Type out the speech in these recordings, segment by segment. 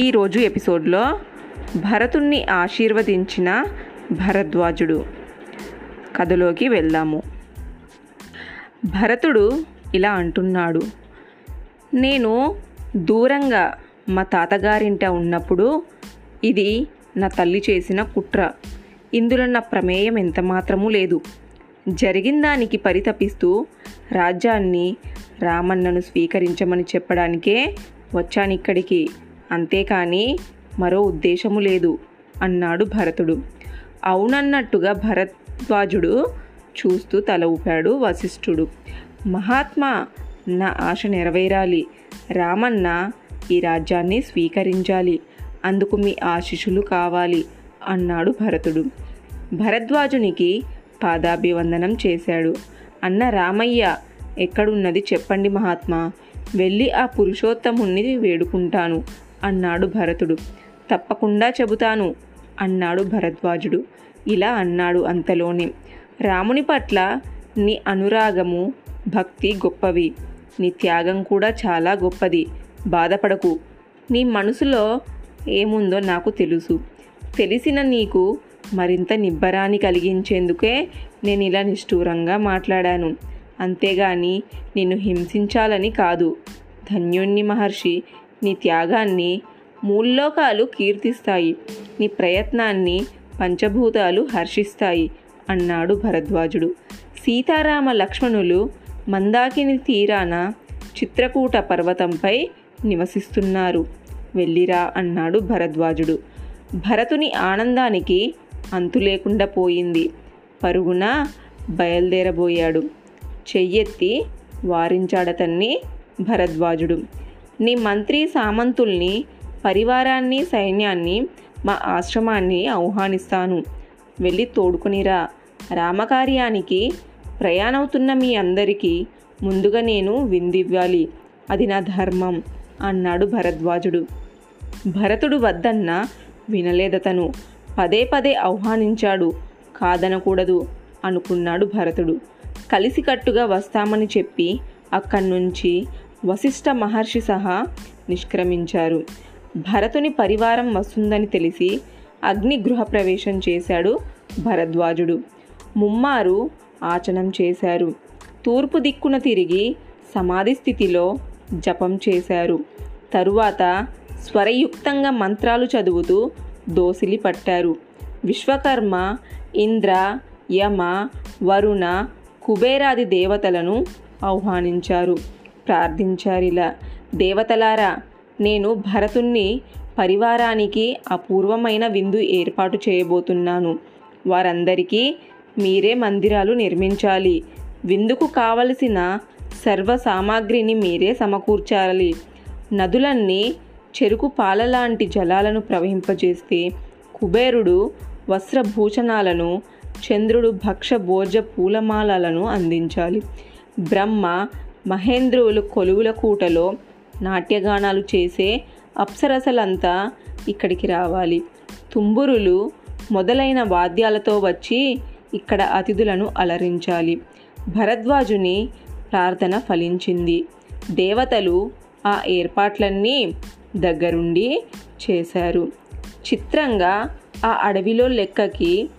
ఈరోజు ఎపిసోడ్లో భరతుణ్ణి ఆశీర్వదించిన భరద్వాజుడు. కథలోకి వెళ్దాము. భరతుడు ఇలా అంటున్నాడు. నేను దూరంగా మా తాతగారింట ఉన్నప్పుడు ఇది నా తల్లి చేసిన కుట్ర. ఇందులో నా ప్రమేయం ఎంత మాత్రమూ లేదు. జరిగిన దానికి పరితపిస్తూ రాజ్యాన్ని రామన్నను స్వీకరించమని చెప్పడానికే వచ్చానిక్కడికి. అంతేకాని మరో ఉద్దేశము లేదు అన్నాడు భరతుడు. అవునన్నట్టుగా భరద్వాజుడు చూస్తూ తల ఊపాడు వశిష్ఠుడు. మహాత్మా నా ఆశ నెరవేరాలి. రామన్న ఈ రాజ్యాన్ని స్వీకరించాలి. అందుకు మీ ఆశిషులు కావాలి అన్నాడు భరతుడు. భరద్వాజునికి పాదాభివందనం చేశాడు. అన్న రామయ్య ఎక్కడున్నది చెప్పండి మహాత్మా. వెళ్ళి ఆ పురుషోత్తముణ్ణి వేడుకుంటాను అన్నాడు భరతుడు. తప్పకుండా చెబుతాను అన్నాడు భరద్వాజుడు. ఇలా అన్నాడు అంతలోనే. రాముని పట్ల నీ అనురాగము భక్తి గొప్పవి. నీ త్యాగం కూడా చాలా గొప్పది. బాధపడకు. నీ మనసులో ఏముందో నాకు తెలుసు. తెలిసిన నీకు మరింత నిబ్బరాన్ని కలిగించేందుకే నేను ఇలా నిష్ఠూరంగా మాట్లాడాను. అంతేగాని నిన్ను హింసించాలని కాదు. ధన్యుణ్ణి మహర్షి నీ త్యాగాన్ని మూల్లోకాలు కీర్తిస్తాయి. నీ ప్రయత్నాన్ని పంచభూతాలు హర్షిస్తాయి అన్నాడు భరద్వాజుడు. సీతారామ లక్ష్మణులు మందాకిని తీరాన చిత్రకూట పర్వతంపై నివసిస్తున్నారు. వెళ్ళిరా అన్నాడు భరద్వాజుడు. భరతుని ఆనందానికి అంతు లేకుండా పోయింది. పరుగున బయలుదేరబోయాడు. చెయ్యెత్తి వారించాడతన్ని భరద్వాజుడు. నీ మంత్రి సామంతుల్ని పరివారాన్ని సైన్యాన్ని మా ఆశ్రమాన్ని ఆహ్వానిస్తాను. వెళ్ళి తోడుకునిరా. రామకార్యానికి ప్రయాణవుతున్న మీ అందరికీ ముందుగా నేను విందివ్వాలి. అది నా ధర్మం అన్నాడు భరద్వాజుడు. భరతుడు వద్దన్న వినలేదతను. పదే పదే ఆహ్వానించాడు. కాదనకూడదు అనుకున్నాడు భరతుడు. కలిసికట్టుగా వస్తామని చెప్పి అక్కడి నుంచి వశిష్ఠ మహర్షి సహా నిష్క్రమించారు. భరతుని పరివారం వస్తుందని తెలిసి అగ్ని గృహప్రవేశం చేశాడు భరద్వాజుడు. ముమ్మారు ఆచనం చేశారు. తూర్పు దిక్కున తిరిగి సమాధి స్థితిలో జపం చేశారు. తరువాత స్వరయుక్తంగా మంత్రాలు చదువుతూ దోసిలి పట్టారు. విశ్వకర్మ ఇంద్ర యమ వరుణ కుబేరాది దేవతలను ఆహ్వానించారు. ప్రార్థించారిలా దేవతలారా నేను భరతుణ్ణి పరివారానికి అపూర్వమైన విందు ఏర్పాటు చేయబోతున్నాను. వారందరికీ మీరే మందిరాలు నిర్మించాలి. విందుకు కావలసిన సర్వ సామాగ్రిని మీరే సమకూర్చాలి. నదులన్నీ చెరుకు పాలలాంటి జలాలను ప్రవహింపజేస్తే కుబేరుడు వస్త్రభూషణాలను చంద్రుడు భక్ష భోజ పూలమాలలను అందించాలి. బ్రహ్మ మహేంద్రువులు కొలువుల కూటలో నాట్యగానాలు చేసే అప్సరసలంతా ఇక్కడికి రావాలి. తుంబురులు మొదలైన వాద్యాలతో వచ్చి ఇక్కడ అతిథులను అలరించాలి. భరద్వాజుని ప్రార్థన ఫలించింది. దేవతలు ఆ ఏర్పాట్లన్నీ దగ్గరుండి చేశారు. చిత్రంగా ఆ అడవిలో లెక్కకి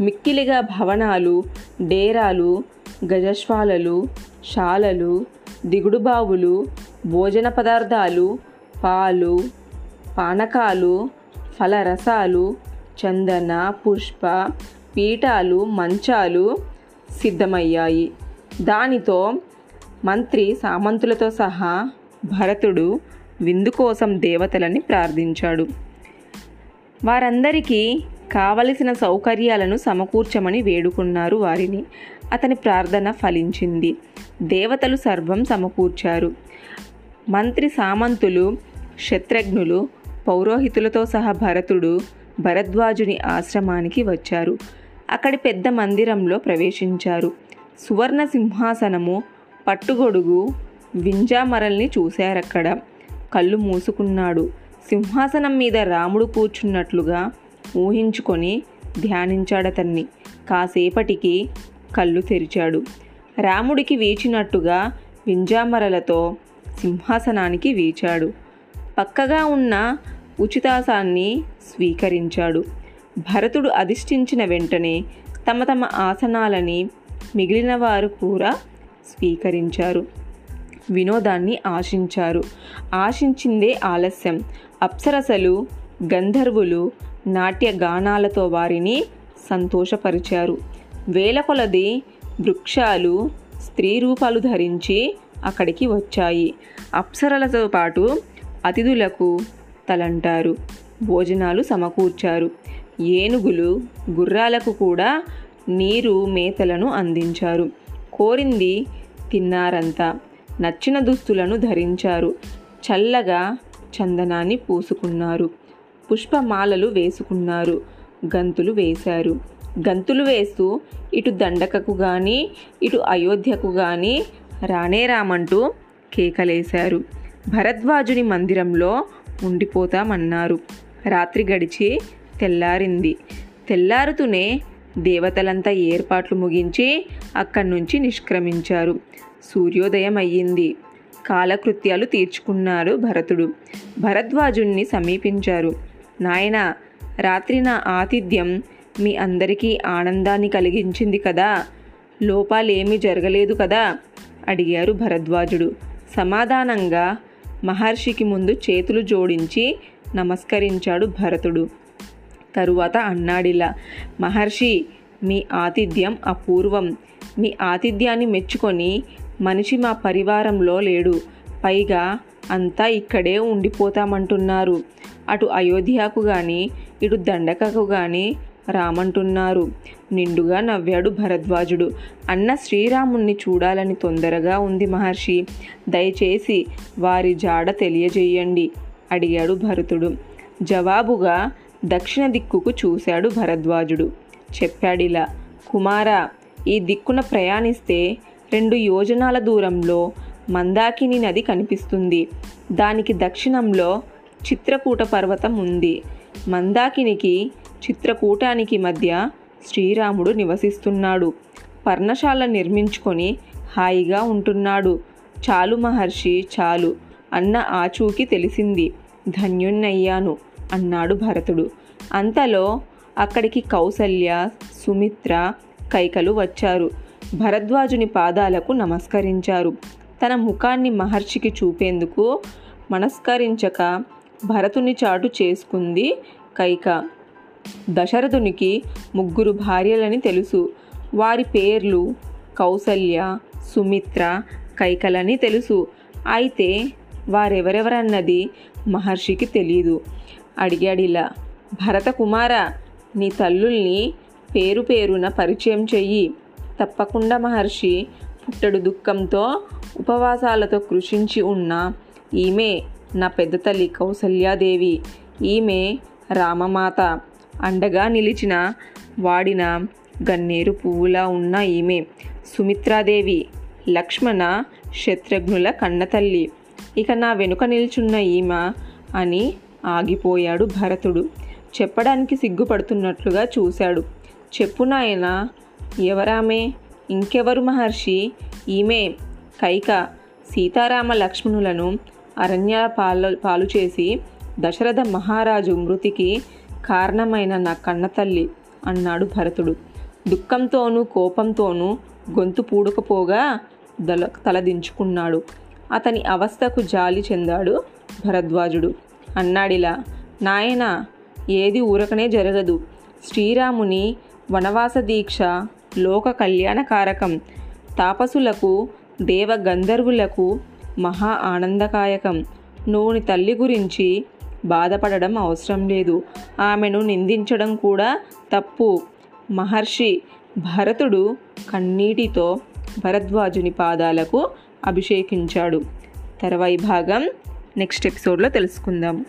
మిక్కిలిగా భవనాలు డేరాలు గజశ్వాలలు శాలలు దిగుడుబావులు భోజన పదార్థాలు పాలు పానకాలు ఫలరసాలు చందన పుష్ప పీఠాలు మంచాలు సిద్ధమయ్యాయి. దానితో మంత్రి సామంతులతో సహా భరతుడు విందు కోసం దేవతలని ప్రార్థించాడు. వారందరికీ కావలసిన సౌకర్యాలను సమకూర్చమని వేడుకున్నారు వారిని. అతని ప్రార్థన ఫలించింది. దేవతలు సర్వం సమకూర్చారు. మంత్రి సామంతులు శత్రఘ్నులు పౌరోహితులతో సహా భరతుడు భరద్వాజుని ఆశ్రమానికి వచ్చారు. అక్కడి పెద్ద మందిరంలో ప్రవేశించారు. సువర్ణ సింహాసనము పట్టుగొడుగు వింజామరల్ని చూశారక్కడ. కళ్ళు మూసుకున్నాడు. సింహాసనం మీద రాముడు కూర్చున్నట్లుగా ఊహించుకొని ధ్యానించాడతన్ని. కాసేపటికి కళ్ళు తెరిచాడు. రాముడికి వీచినట్టుగా వింజామరలతో సింహాసనానికి వీచాడు. పక్కగా ఉన్న ఉచితాసాన్ని స్వీకరించాడు. భరతుడు అధిష్ఠించిన వెంటనే తమ తమ ఆసనాలని మిగిలిన వారు కూడా స్వీకరించారు. వినోదాన్ని ఆశించారు. ఆశించిందే ఆలస్యం. అప్సరసలు గంధర్వులు నాట్య గానాలతో వారిని సంతోషపరిచారు. వేల కొలది వృక్షాలు స్త్రీ రూపాలు ధరించి అక్కడికి వచ్చాయి. అప్సరలతో పాటు అతిథులకు తలంటారు. భోజనాలు సమకూర్చారు. ఏనుగులు గుర్రాలకు కూడా నీరు మేతలను అందించారు. కోరింది తిన్నారంతా. నచ్చిన దుస్తులను ధరించారు. చల్లగా చందనాన్ని పూసుకున్నారు. పుష్పమాలలు వేసుకున్నారు. గంతులు వేశారు. గంతులు వేస్తూ ఇటు దండకకు కానీ ఇటు అయోధ్యకు కానీ రానే రామంటూ కేకలేశారు. భరద్వాజుని మందిరంలో ఉండిపోతామన్నారు. రాత్రి గడిచి తెల్లారింది. తెల్లారుతూనే దేవతలంతా ఏర్పాట్లు ముగించి అక్కడి నుంచి నిష్క్రమించారు. సూర్యోదయం అయ్యింది కాలకృత్యాలు తీర్చుకున్నారు భరతుడు. భరద్వాజుణ్ణి సమీపించారు. నాయన రాత్రి నా ఆతిథ్యం మీ అందరికీ ఆనందాన్ని కలిగించింది కదా? లోపాలేమీ జరగలేదు కదా? అడిగారు భరద్వాజుడు. సమాధానంగా మహర్షికి ముందు చేతులు జోడించి నమస్కరించాడు భరతుడు. తరువాత అన్నాడిలా మహర్షి మీ ఆతిథ్యం అపూర్వం. మీ ఆతిథ్యాన్ని మెచ్చుకొని మనిషి మా పరివారంలో లేడు. పైగా అంతా ఇక్కడే ఉండిపోతామంటున్నారు. అటు అయోధ్యకు కానీ ఇటు దండకకు కానీ రామంటున్నారు. నిండుగా నవ్వాడు భరద్వాజుడు. అన్న శ్రీరాముణ్ణి చూడాలని తొందరగా ఉంది మహర్షి. దయచేసి వారి జాడ తెలియజేయండి అడిగాడు భరతుడు. జవాబుగా దక్షిణ దిక్కుకు చూశాడు భరద్వాజుడు. చెప్పాడిలా కుమారా ఈ దిక్కున ప్రయాణిస్తే రెండు యోజనాల దూరంలో మందాకిని నది కనిపిస్తుంది. దానికి దక్షిణంలో చిత్రకూట పర్వతం ఉంది. మందాకినికి చిత్రకూటానికి మధ్య శ్రీరాముడు నివసిస్తున్నాడు. పర్ణశాల నిర్మించుకొని హాయిగా ఉంటున్నాడు. చాలు మహర్షి చాలు అన్న ఆచూకి తెలిసింది. ధన్యున్నయ్యాను అన్నాడు భరతుడు. అంతలో అక్కడికి కౌసల్య సుమిత్ర కైకలు వచ్చారు. భరద్వాజుని పాదాలకు నమస్కరించారు. తన ముఖాన్ని మహర్షికి చూపేందుకు మనస్కరించక భరతుని చాటు చేసుకుంది కైక. దశరథునికి ముగ్గురు భార్యలని తెలుసు. వారి పేర్లు కౌసల్య సుమిత్ర కైకలని తెలుసు. అయితే వారెవరెవరన్నది మహర్షికి తెలియదు అడిగాడిలా భరత కుమార నీ తల్లుల్ని పేరు పేరున పరిచయం చెయ్యి. తప్పకుండా మహర్షి పుట్టడు దుఃఖంతో ఉపవాసాలతో కృషించి ఉన్న. ఈమె నా పెద్ద తల్లి కౌసల్యాదేవి. ఈమె రామమాత. అండగా నిలిచిన వాడిన గన్నేరు పువ్వులా ఉన్న ఈమె సుమిత్రాదేవి లక్ష్మణ శత్రుఘ్నుల కన్నతల్లి. ఇక నా వెనుక నిల్చున్న ఈమె అని ఆగిపోయాడు భరతుడు. చెప్పడానికి సిగ్గుపడుతున్నట్లుగా చూశాడు. చెప్పు నాయన ఎవరామే? ఇంకెవరు మహర్షి? ఈమె కైక సీతారామ లక్ష్మణులను అరణ్య పాలు పాలు చేసి దశరథ మహారాజు మృతికి కారణమైన నా కన్నతల్లి అన్నాడు భరతుడు. దుఃఖంతోనూ కోపంతోనూ గొంతు పూడకపోగా దల తలదించుకున్నాడు అతని అవస్థకు జాలి చెందాడు భరద్వాజుడు. అన్నాడిలా నాయన ఏది ఊరకనే జరగదు. శ్రీరాముని వనవాస దీక్ష లోక కళ్యాణకారకం. తాపసులకు దేవ గంధర్వులకు మహా ఆనందకాయకం. నువ్వుని తల్లి గురించి బాధపడడం అవసరం లేదు. ఆమెను నిందించడం కూడా తప్పు. మహర్షి భరతుడు కన్నీటితో భరద్వాజుని పాదాలకు అభిషేకించాడు. తర్వాయి భాగం నెక్స్ట్ ఎపిసోడ్లో తెలుసుకుందాం.